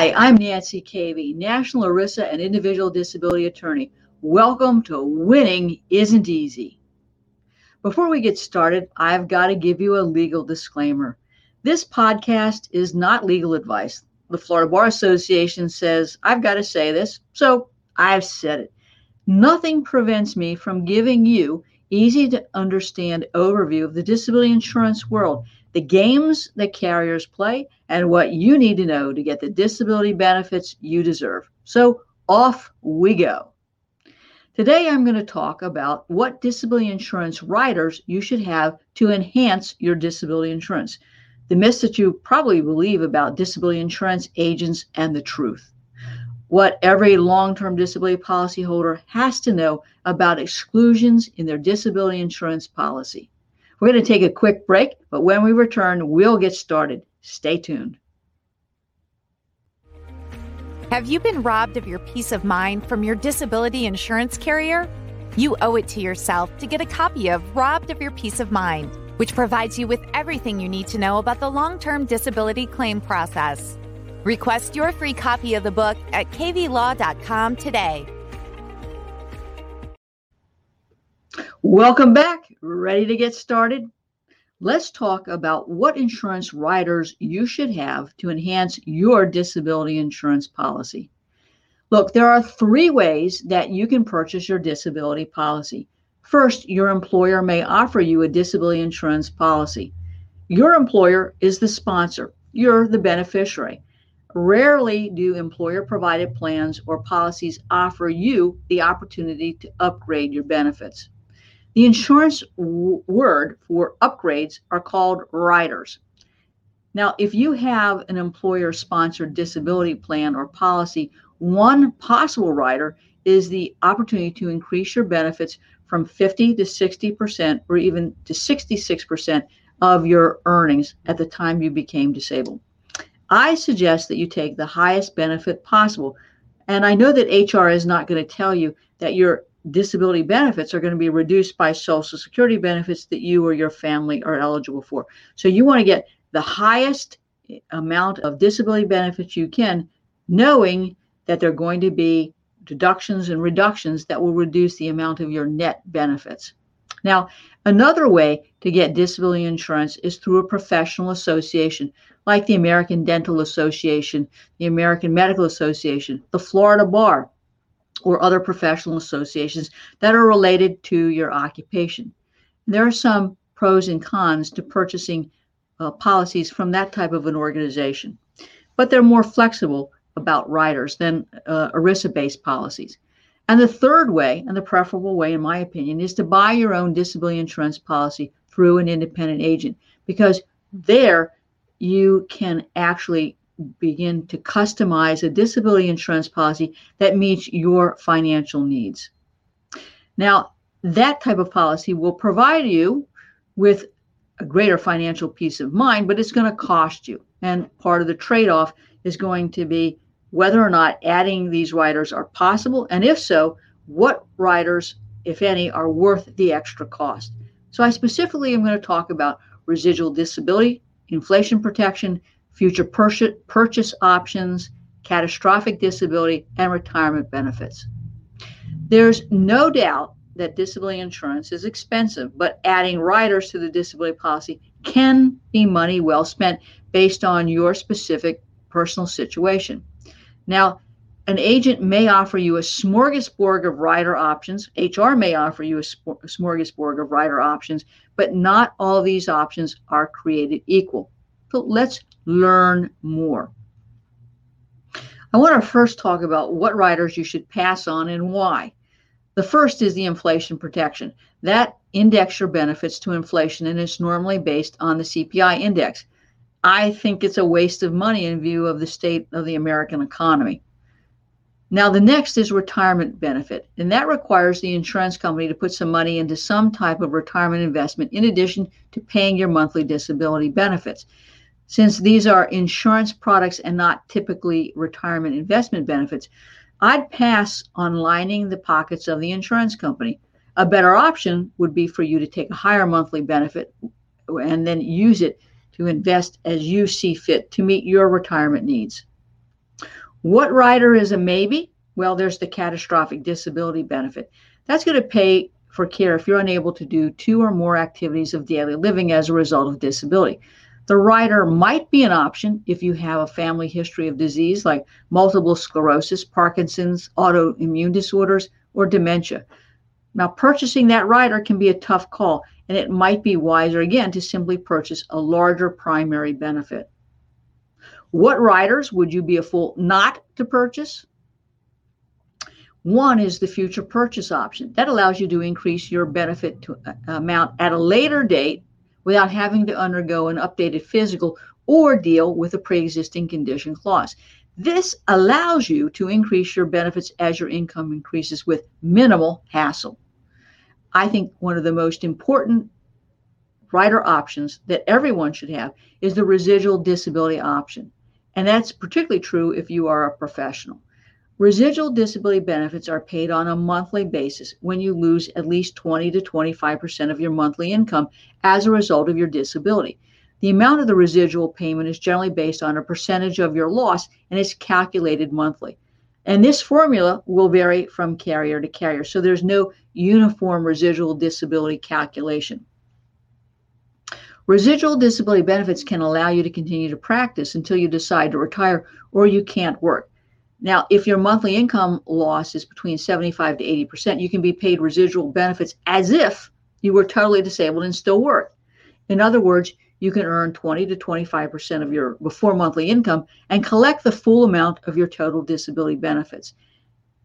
Hi, I'm Nancy Cavey, National ERISA and Individual Disability Attorney. Welcome to Winning Isn't Easy. Before we get started, I've got to give you a legal disclaimer. This podcast is not legal advice. The Florida Bar Association says I've got to say this, so I've said it. Nothing prevents me from giving you easy to understand overview of the disability insurance world, the games that carriers play, and what you need to know to get the disability benefits you deserve. So off we go. Today, I'm going to talk about what disability insurance riders you should have to enhance your disability insurance. The myths that you probably believe about disability insurance agents and the truth. What every long term disability policyholder has to know about exclusions in their disability insurance policy. We're going to take a quick break, but when we return, we'll get started. Stay tuned. Have you been robbed of your peace of mind from your disability insurance carrier? You owe it to yourself to get a copy of Robbed of Your Peace of Mind, which provides you with everything you need to know about the long term disability claim process. Request your free copy of the book at kvlaw.com today. Welcome back. Ready to get started? let's talk about what insurance riders you should have to enhance your disability insurance policy. Look, there are three ways that you can purchase your disability policy. First, your employer may offer you a disability insurance policy. Your employer is the sponsor, you're the beneficiary. Rarely do employer provided plans or policies offer you the opportunity to upgrade your benefits. The insurance w- word for upgrades are called riders. Now, if you have an employer sponsored disability plan or policy, one possible rider is the opportunity to increase your benefits from 50 to 60% or even to 66% of your earnings at the time you became disabled. I suggest that you take the highest benefit possible. And I know that HR is not going to tell you that your disability benefits are going to be reduced by social security benefits that you or your family are eligible for. So you want to get the highest eh, amount of disability benefits you can, knowing that they're going to be deductions and reductions that will reduce the amount of your net benefits. Now, another way to get disability insurance is through a professional association like the American Dental Association, the American Medical Association, the Florida Bar, or other professional associations that are related to your occupation. There are some pros and cons to purchasing uh, policies from that type of an organization, but they're more flexible about riders than uh, ERISA based policies. And the third way, and the preferable way, in my opinion, is to buy your own disability insurance policy through an independent agent because there you can actually begin to customize a disability insurance policy that meets your financial needs. Now, that type of policy will provide you with a greater financial peace of mind, but it's going to cost you. And part of the trade off is going to be whether or not adding these riders are possible, and if so, what riders, if any, are worth the extra cost. So, I specifically am going to talk about residual disability, inflation protection, future purchase options, catastrophic disability, and retirement benefits. There's no doubt that disability insurance is expensive, but adding riders to the disability policy can be money well spent based on your specific personal situation. Now, an agent may offer you a smorgasbord of rider options. HR may offer you a smorgasbord of rider options, but not all these options are created equal. So let's learn more. I want to first talk about what riders you should pass on and why. The first is the inflation protection. That index your benefits to inflation and it's normally based on the CPI index. I think it's a waste of money in view of the state of the American economy. Now, the next is retirement benefit, and that requires the insurance company to put some money into some type of retirement investment in addition to paying your monthly disability benefits. Since these are insurance products and not typically retirement investment benefits, I'd pass on lining the pockets of the insurance company. A better option would be for you to take a higher monthly benefit and then use it to invest as you see fit to meet your retirement needs. What rider is a maybe? Well, there's the catastrophic disability benefit. That's going to pay for care if you're unable to do two or more activities of daily living as a result of disability. The rider might be an option if you have a family history of disease like multiple sclerosis, Parkinson's, autoimmune disorders, or dementia. Now, purchasing that rider can be a tough call, and it might be wiser again to simply purchase a larger primary benefit. What riders would you be a fool not to purchase? One is the future purchase option. That allows you to increase your benefit to, uh, amount at a later date without having to undergo an updated physical or deal with a pre existing condition clause. This allows you to increase your benefits as your income increases with minimal hassle. I think one of the most important rider options that everyone should have is the residual disability option. And that's particularly true if you are a professional. Residual disability benefits are paid on a monthly basis when you lose at least 20 to 25% of your monthly income as a result of your disability. The amount of the residual payment is generally based on a percentage of your loss and is calculated monthly. And this formula will vary from carrier to carrier, so there's no uniform residual disability calculation. Residual disability benefits can allow you to continue to practice until you decide to retire or you can't work. Now, if your monthly income loss is between 75 to 80%, you can be paid residual benefits as if you were totally disabled and still work. In other words, you can earn 20 to 25% of your before monthly income and collect the full amount of your total disability benefits.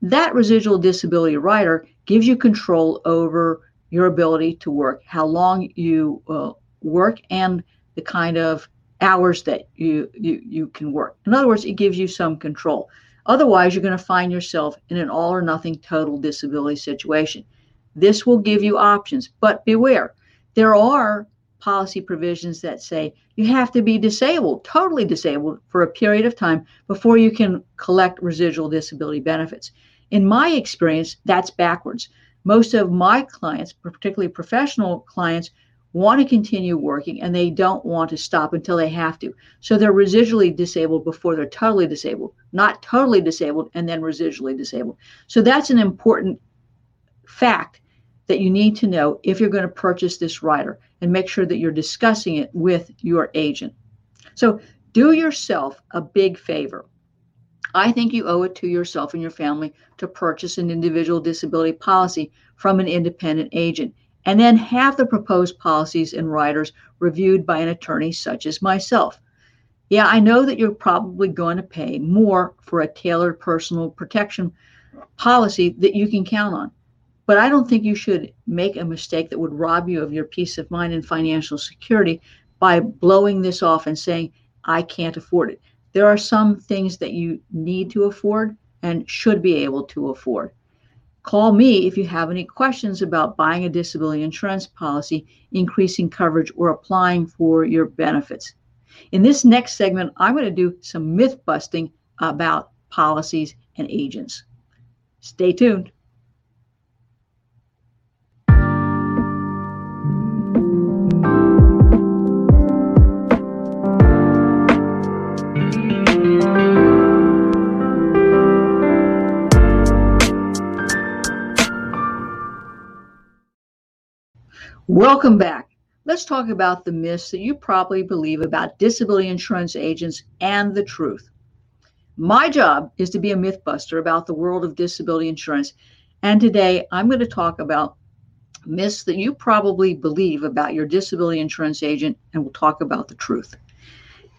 That residual disability rider gives you control over your ability to work, how long you uh, work, and the kind of hours that you, you you can work. In other words, it gives you some control. Otherwise, you're going to find yourself in an all or nothing total disability situation. This will give you options, but beware. There are policy provisions that say you have to be disabled, totally disabled, for a period of time before you can collect residual disability benefits. In my experience, that's backwards. Most of my clients, particularly professional clients, want to continue working and they don't want to stop until they have to. So they're residually disabled before they're totally disabled, not totally disabled and then residually disabled. So that's an important fact that you need to know if you're going to purchase this rider and make sure that you're discussing it with your agent. So do yourself a big favor. I think you owe it to yourself and your family to purchase an individual disability policy from an independent agent and then have the proposed policies and riders reviewed by an attorney such as myself. Yeah, I know that you're probably going to pay more for a tailored personal protection policy that you can count on. But I don't think you should make a mistake that would rob you of your peace of mind and financial security by blowing this off and saying, I can't afford it. There are some things that you need to afford and should be able to afford. Call me if you have any questions about buying a disability insurance policy, increasing coverage, or applying for your benefits. In this next segment, I'm going to do some myth busting about policies and agents. Stay tuned. Welcome back. Let's talk about the myths that you probably believe about disability insurance agents and the truth. My job is to be a mythbuster about the world of disability insurance. And today I'm going to talk about myths that you probably believe about your disability insurance agent, and we'll talk about the truth.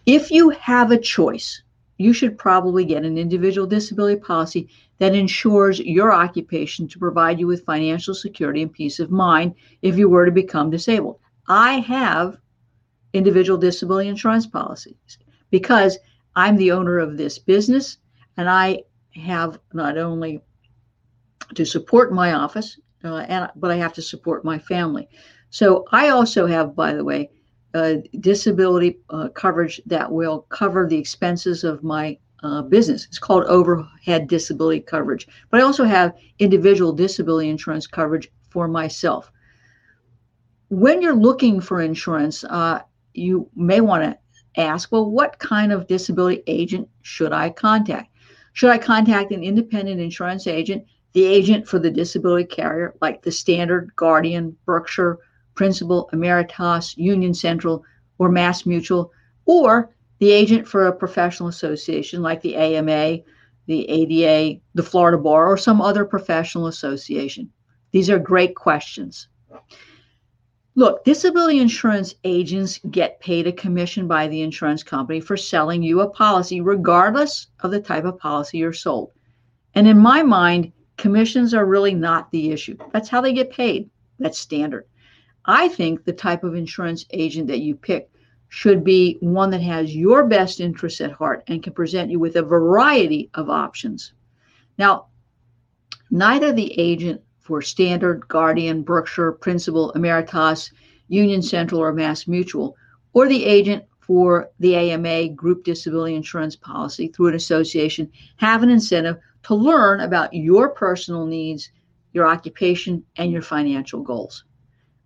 If you have a choice, you should probably get an individual disability policy that insures your occupation to provide you with financial security and peace of mind if you were to become disabled. I have individual disability insurance policies because I'm the owner of this business and I have not only to support my office, uh, and but I have to support my family. So I also have, by the way, disability uh, coverage that will cover the expenses of my uh, business. It's called overhead disability coverage. But I also have individual disability insurance coverage for myself. When you're looking for insurance, uh, you may want to ask, well, what kind of disability agent should I contact? Should I contact an independent insurance agent, the agent for the disability carrier, like the Standard, Guardian, Berkshire, Principal, Ameritas, Union Central, or Mass Mutual, or the agent for a professional association like the AMA, the ADA, the Florida Bar, or some other professional association? These are great questions. Look, disability insurance agents get paid a commission by the insurance company for selling you a policy, regardless of the type of policy you're sold. And in my mind, commissions are really not the issue. That's how they get paid. That's standard. I think the type of insurance agent that you pick should be one that has your best interests at heart and can present you with a variety of options. Now, neither the agent for Standard, Guardian, Berkshire, Principal, Ameritas, Union Central, or Mass Mutual, or the agent for the AMA group disability insurance policy through an association have an incentive to learn about your personal needs, your occupation, and your financial goals.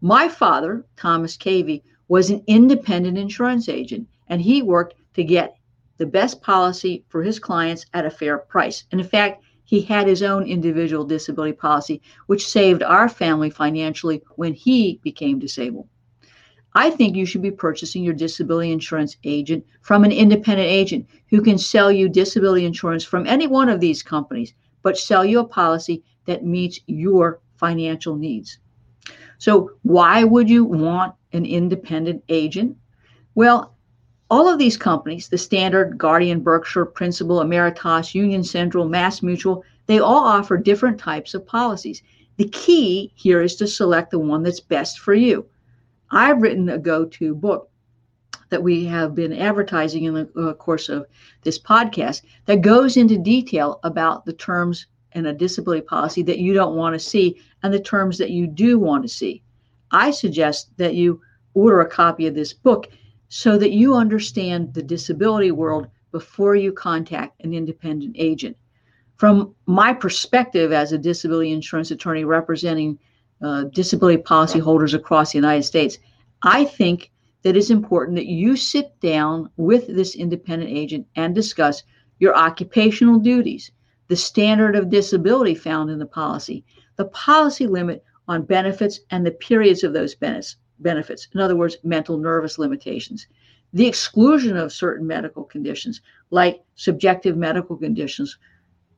My father, Thomas Cavey, was an independent insurance agent, and he worked to get the best policy for his clients at a fair price. And in fact, he had his own individual disability policy, which saved our family financially when he became disabled. I think you should be purchasing your disability insurance agent from an independent agent who can sell you disability insurance from any one of these companies, but sell you a policy that meets your financial needs. So, why would you want an independent agent? Well, all of these companies, the Standard, Guardian, Berkshire, Principal, Ameritas, Union Central, Mass Mutual, they all offer different types of policies. The key here is to select the one that's best for you. I've written a go to book that we have been advertising in the uh, course of this podcast that goes into detail about the terms in a disability policy that you don't want to see and the terms that you do want to see. I suggest that you order a copy of this book so that you understand the disability world before you contact an independent agent. From my perspective as a disability insurance attorney representing uh, disability policyholders across the United States, I think that it's important that you sit down with this independent agent and discuss your occupational duties, the standard of disability found in the policy, the policy limit on benefits, and the periods of those benefits. In other words, mental nervous limitations. The exclusion of certain medical conditions, like subjective medical conditions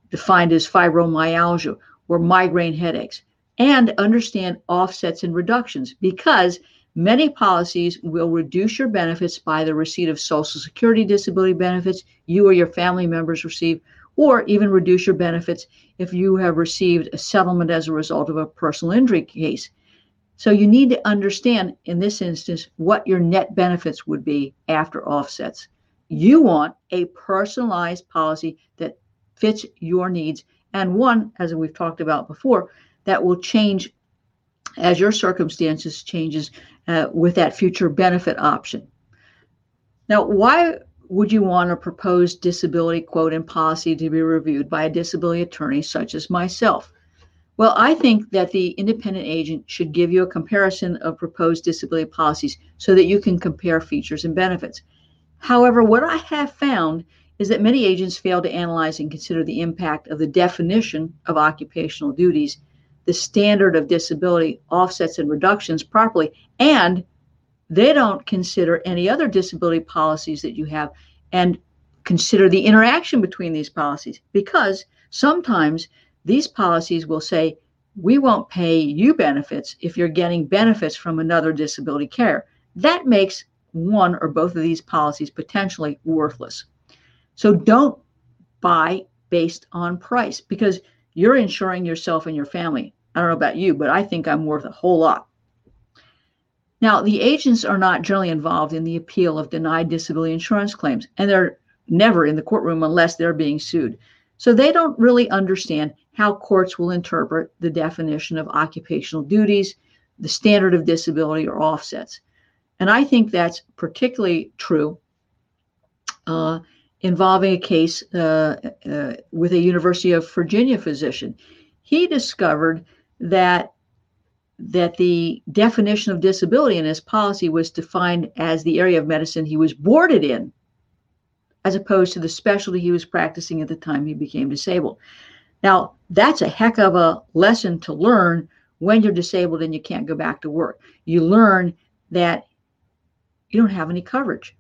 defined as fibromyalgia or migraine headaches, and understand offsets and reductions because many policies will reduce your benefits by the receipt of Social Security disability benefits you or your family members receive, or even reduce your benefits if you have received a settlement as a result of a personal injury case. So you need to understand in this instance what your net benefits would be after offsets. You want a personalized policy that fits your needs and one, as we've talked about before, that will change as your circumstances changes uh, with that future benefit option. Now, why would you want a proposed disability quote and policy to be reviewed by a disability attorney such as myself? Well, I think that the independent agent should give you a comparison of proposed disability policies so that you can compare features and benefits. However, what I have found is that many agents fail to analyze and consider the impact of the definition of occupational duties, the standard of disability offsets and reductions properly, and they don't consider any other disability policies that you have and consider the interaction between these policies because sometimes these policies will say, we won't pay you benefits if you're getting benefits from another disability care. That makes one or both of these policies potentially worthless. So don't buy based on price because you're insuring yourself and your family. I don't know about you, but I think I'm worth a whole lot. Now, the agents are not generally involved in the appeal of denied disability insurance claims, and they're never in the courtroom unless they're being sued. So they don't really understand how courts will interpret the definition of occupational duties, the standard of disability, or offsets. And I think that's particularly true uh, involving a case uh, uh, with a University of Virginia physician. He discovered that that the definition of disability in his policy was defined as the area of medicine he was boarded in. as opposed to the specialty he was practicing at the time he became disabled. Now, that's a heck of a lesson to learn when you're disabled and you can't go back to work. You learn that you don't have any coverage.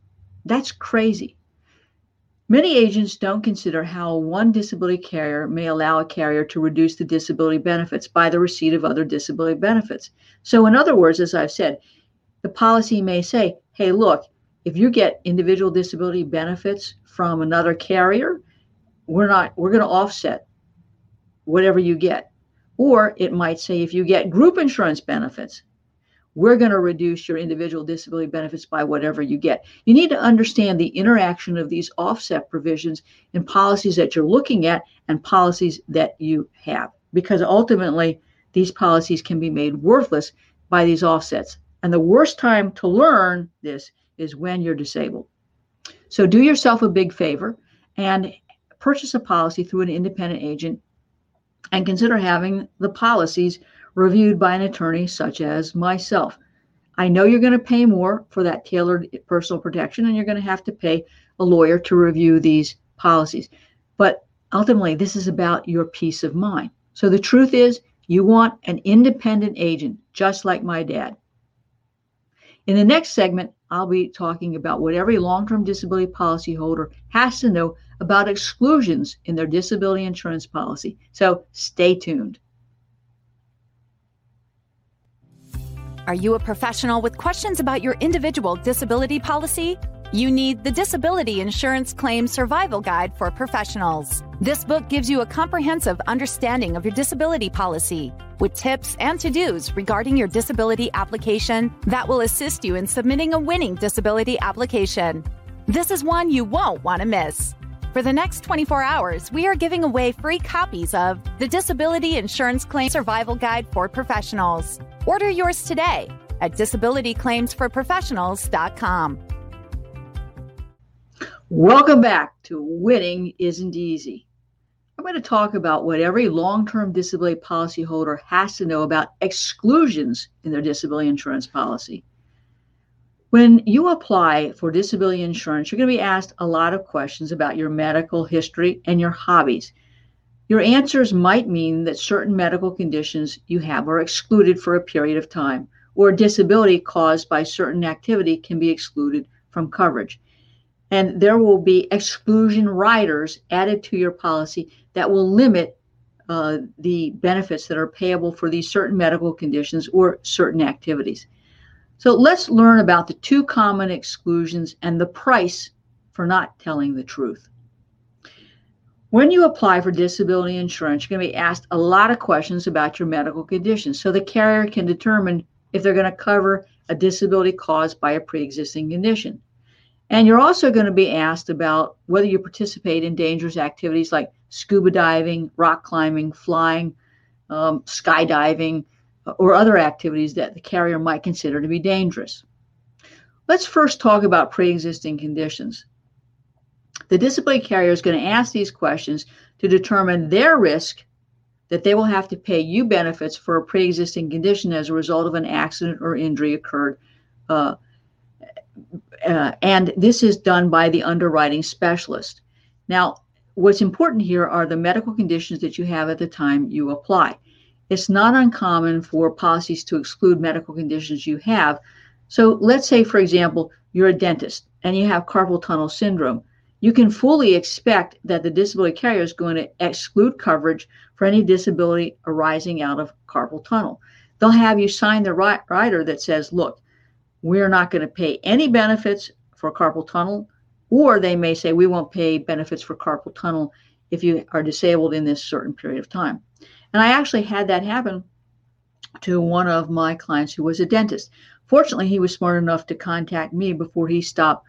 That's crazy. Many agents don't consider how one disability carrier may allow a carrier to reduce the disability benefits by the receipt of other disability benefits. So, in other words, as I've said, the policy may say, hey, look, if you get individual disability benefits from another carrier, we're not, we're going to offset whatever you get. Or it might say, if you get group insurance benefits, we're going to reduce your individual disability benefits by whatever you get. You need to understand the interaction of these offset provisions in policies that you're looking at and policies that you have, because ultimately these policies can be made worthless by these offsets. And the worst time to learn this is when you're disabled. So do yourself a big favor and purchase a policy through an independent agent and consider having the policies reviewed by an attorney such as myself. I know you're going to pay more for that tailored personal protection, and you're going to have to pay a lawyer to review these policies. But ultimately, this is about your peace of mind. So the truth is, you want an independent agent, just like my dad. In the next segment, I'll be talking about what every long term disability policyholder has to know about exclusions in their disability insurance policy. So stay tuned. Are you a professional with questions about your individual disability policy? You need the Disability Insurance Claim Survival Guide for Professionals. This book gives you a comprehensive understanding of your disability policy with tips and to dos regarding your disability application that will assist you in submitting a winning disability application. This is one you won't want to miss. For the next 24 hours, we are giving away free copies of the Disability Insurance Claim Survival Guide for Professionals. Order yours today at disabilityclaimsforprofessionals.com. Welcome back to Winning Isn't Easy. I'm going to talk about what every long term disability policyholder has to know about exclusions in their disability insurance policy. When you apply for disability insurance, you're going to be asked a lot of questions about your medical history and your hobbies. Your answers might mean that certain medical conditions you have are excluded for a period of time, or disability caused by certain activity can be excluded from coverage. And there will be exclusion riders added to your policy that will limit uh, the benefits that are payable for these certain medical conditions or certain activities. So let's learn about the two common exclusions and the price for not telling the truth. When you apply for disability insurance, you're going to be asked a lot of questions about your medical condition so the carrier can determine if they're going to cover a disability caused by a pre existing condition. And you're also going to be asked about whether you participate in dangerous activities like scuba diving, rock climbing, flying, um, skydiving, or other activities that the carrier might consider to be dangerous. Let's first talk about pre existing conditions. The disability carrier is going to ask these questions to determine their risk that they will have to pay you benefits for a pre existing condition as a result of an accident or injury occurred. Uh, uh, and this is done by the underwriting specialist. Now, what's important here are the medical conditions that you have at the time you apply. It's not uncommon for policies to exclude medical conditions you have. So, let's say, for example, you're a dentist and you have carpal tunnel syndrome you can fully expect that the disability carrier is going to exclude coverage for any disability arising out of carpal tunnel. They'll have you sign the rider that says, look, we're not going to pay any benefits for carpal tunnel, or they may say we won't pay benefits for carpal tunnel if you are disabled in this certain period of time. And I actually had that happen to one of my clients who was a dentist. Fortunately, he was smart enough to contact me before he stopped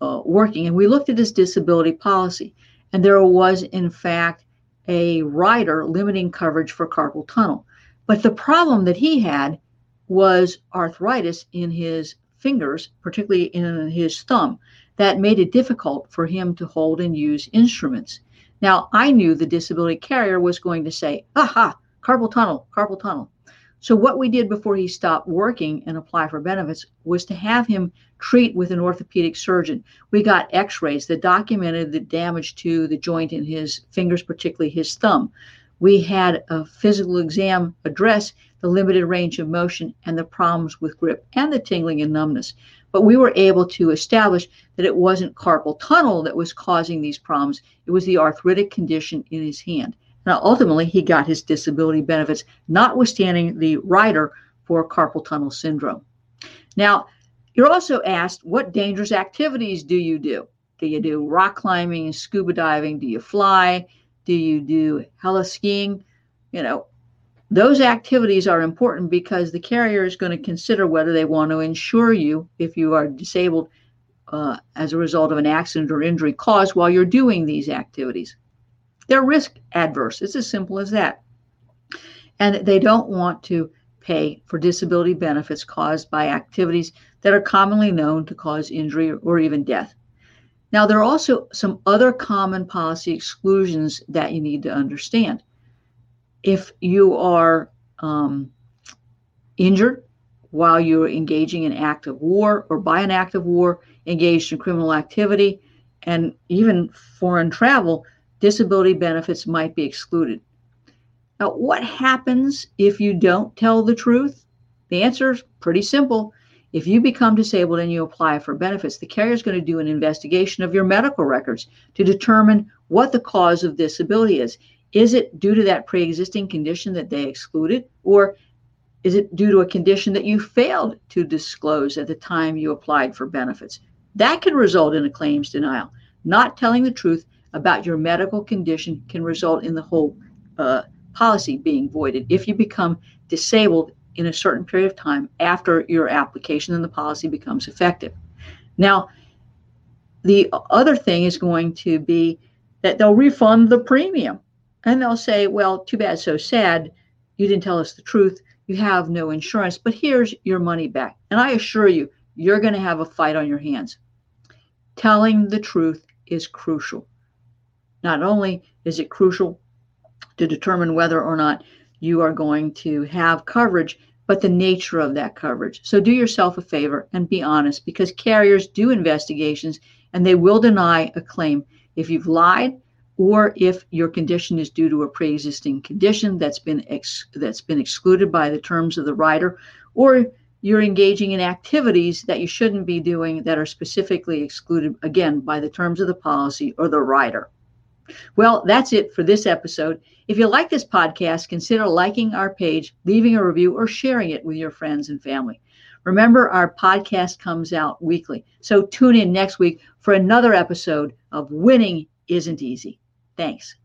uh, working. And we looked at his disability policy, and there was, in fact, a rider limiting coverage for carpal tunnel. But the problem that he had was arthritis in his fingers, particularly in his thumb, that made it difficult for him to hold and use instruments. Now, I knew the disability carrier was going to say, aha, carpal tunnel, carpal tunnel. So, what we did before he stopped working and apply for benefits was to have him treat with an orthopedic surgeon. We got x rays that documented the damage to the joint in his fingers, particularly his thumb. We had a physical exam address the limited range of motion and the problems with grip and the tingling and numbness. But we were able to establish that it wasn't carpal tunnel that was causing these problems, it was the arthritic condition in his hand. Now, ultimately, he got his disability benefits, notwithstanding the rider for carpal tunnel syndrome. Now, you're also asked, what dangerous activities do you do? Do you do rock climbing, scuba diving? Do you fly? Do you do heli skiing? You know, those activities are important because the carrier is going to consider whether they want to insure you if you are disabled uh, as a result of an accident or injury caused while you're doing these activities. They're risk adverse. It's as simple as that. And they don't want to pay for disability benefits caused by activities that are commonly known to cause injury or even death. Now, there are also some other common policy exclusions that you need to understand. If you are um, injured while you're engaging in active war or by an act of war, engaged in criminal activity, and even foreign travel, disability benefits might be excluded. Now, what happens if you don't tell the truth? The answer is pretty simple. If you become disabled and you apply for benefits, the carrier is going to do an investigation of your medical records to determine what the cause of disability is. Is it due to that pre existing condition that they excluded, or is it due to a condition that you failed to disclose at the time you applied for benefits? That can result in a claims denial. Not telling the truth about your medical condition can result in the whole uh, policy being voided if you become disabled in a certain period of time after your application and the policy becomes effective. Now, the other thing is going to be that they'll refund the premium and they'll say, well, too bad, so sad. You didn't tell us the truth. You have no insurance, but here's your money back. And I assure you, you're going to have a fight on your hands. Telling the truth is crucial. Not only is it crucial to determine whether or not you are going to have coverage, but the nature of that coverage. So do yourself a favor and be honest because carriers do investigations and they will deny a claim if you've lied or if your condition is due to a pre-existing condition that's been ex- that's been excluded by the terms of the rider or you're engaging in activities that you shouldn't be doing that are specifically excluded again by the terms of the policy or the rider. Well, that's it for this episode. If you like this podcast, consider liking our page, leaving a review, or sharing it with your friends and family. Remember, our podcast comes out weekly. So tune in next week for another episode of Winning Isn't Easy. Thanks.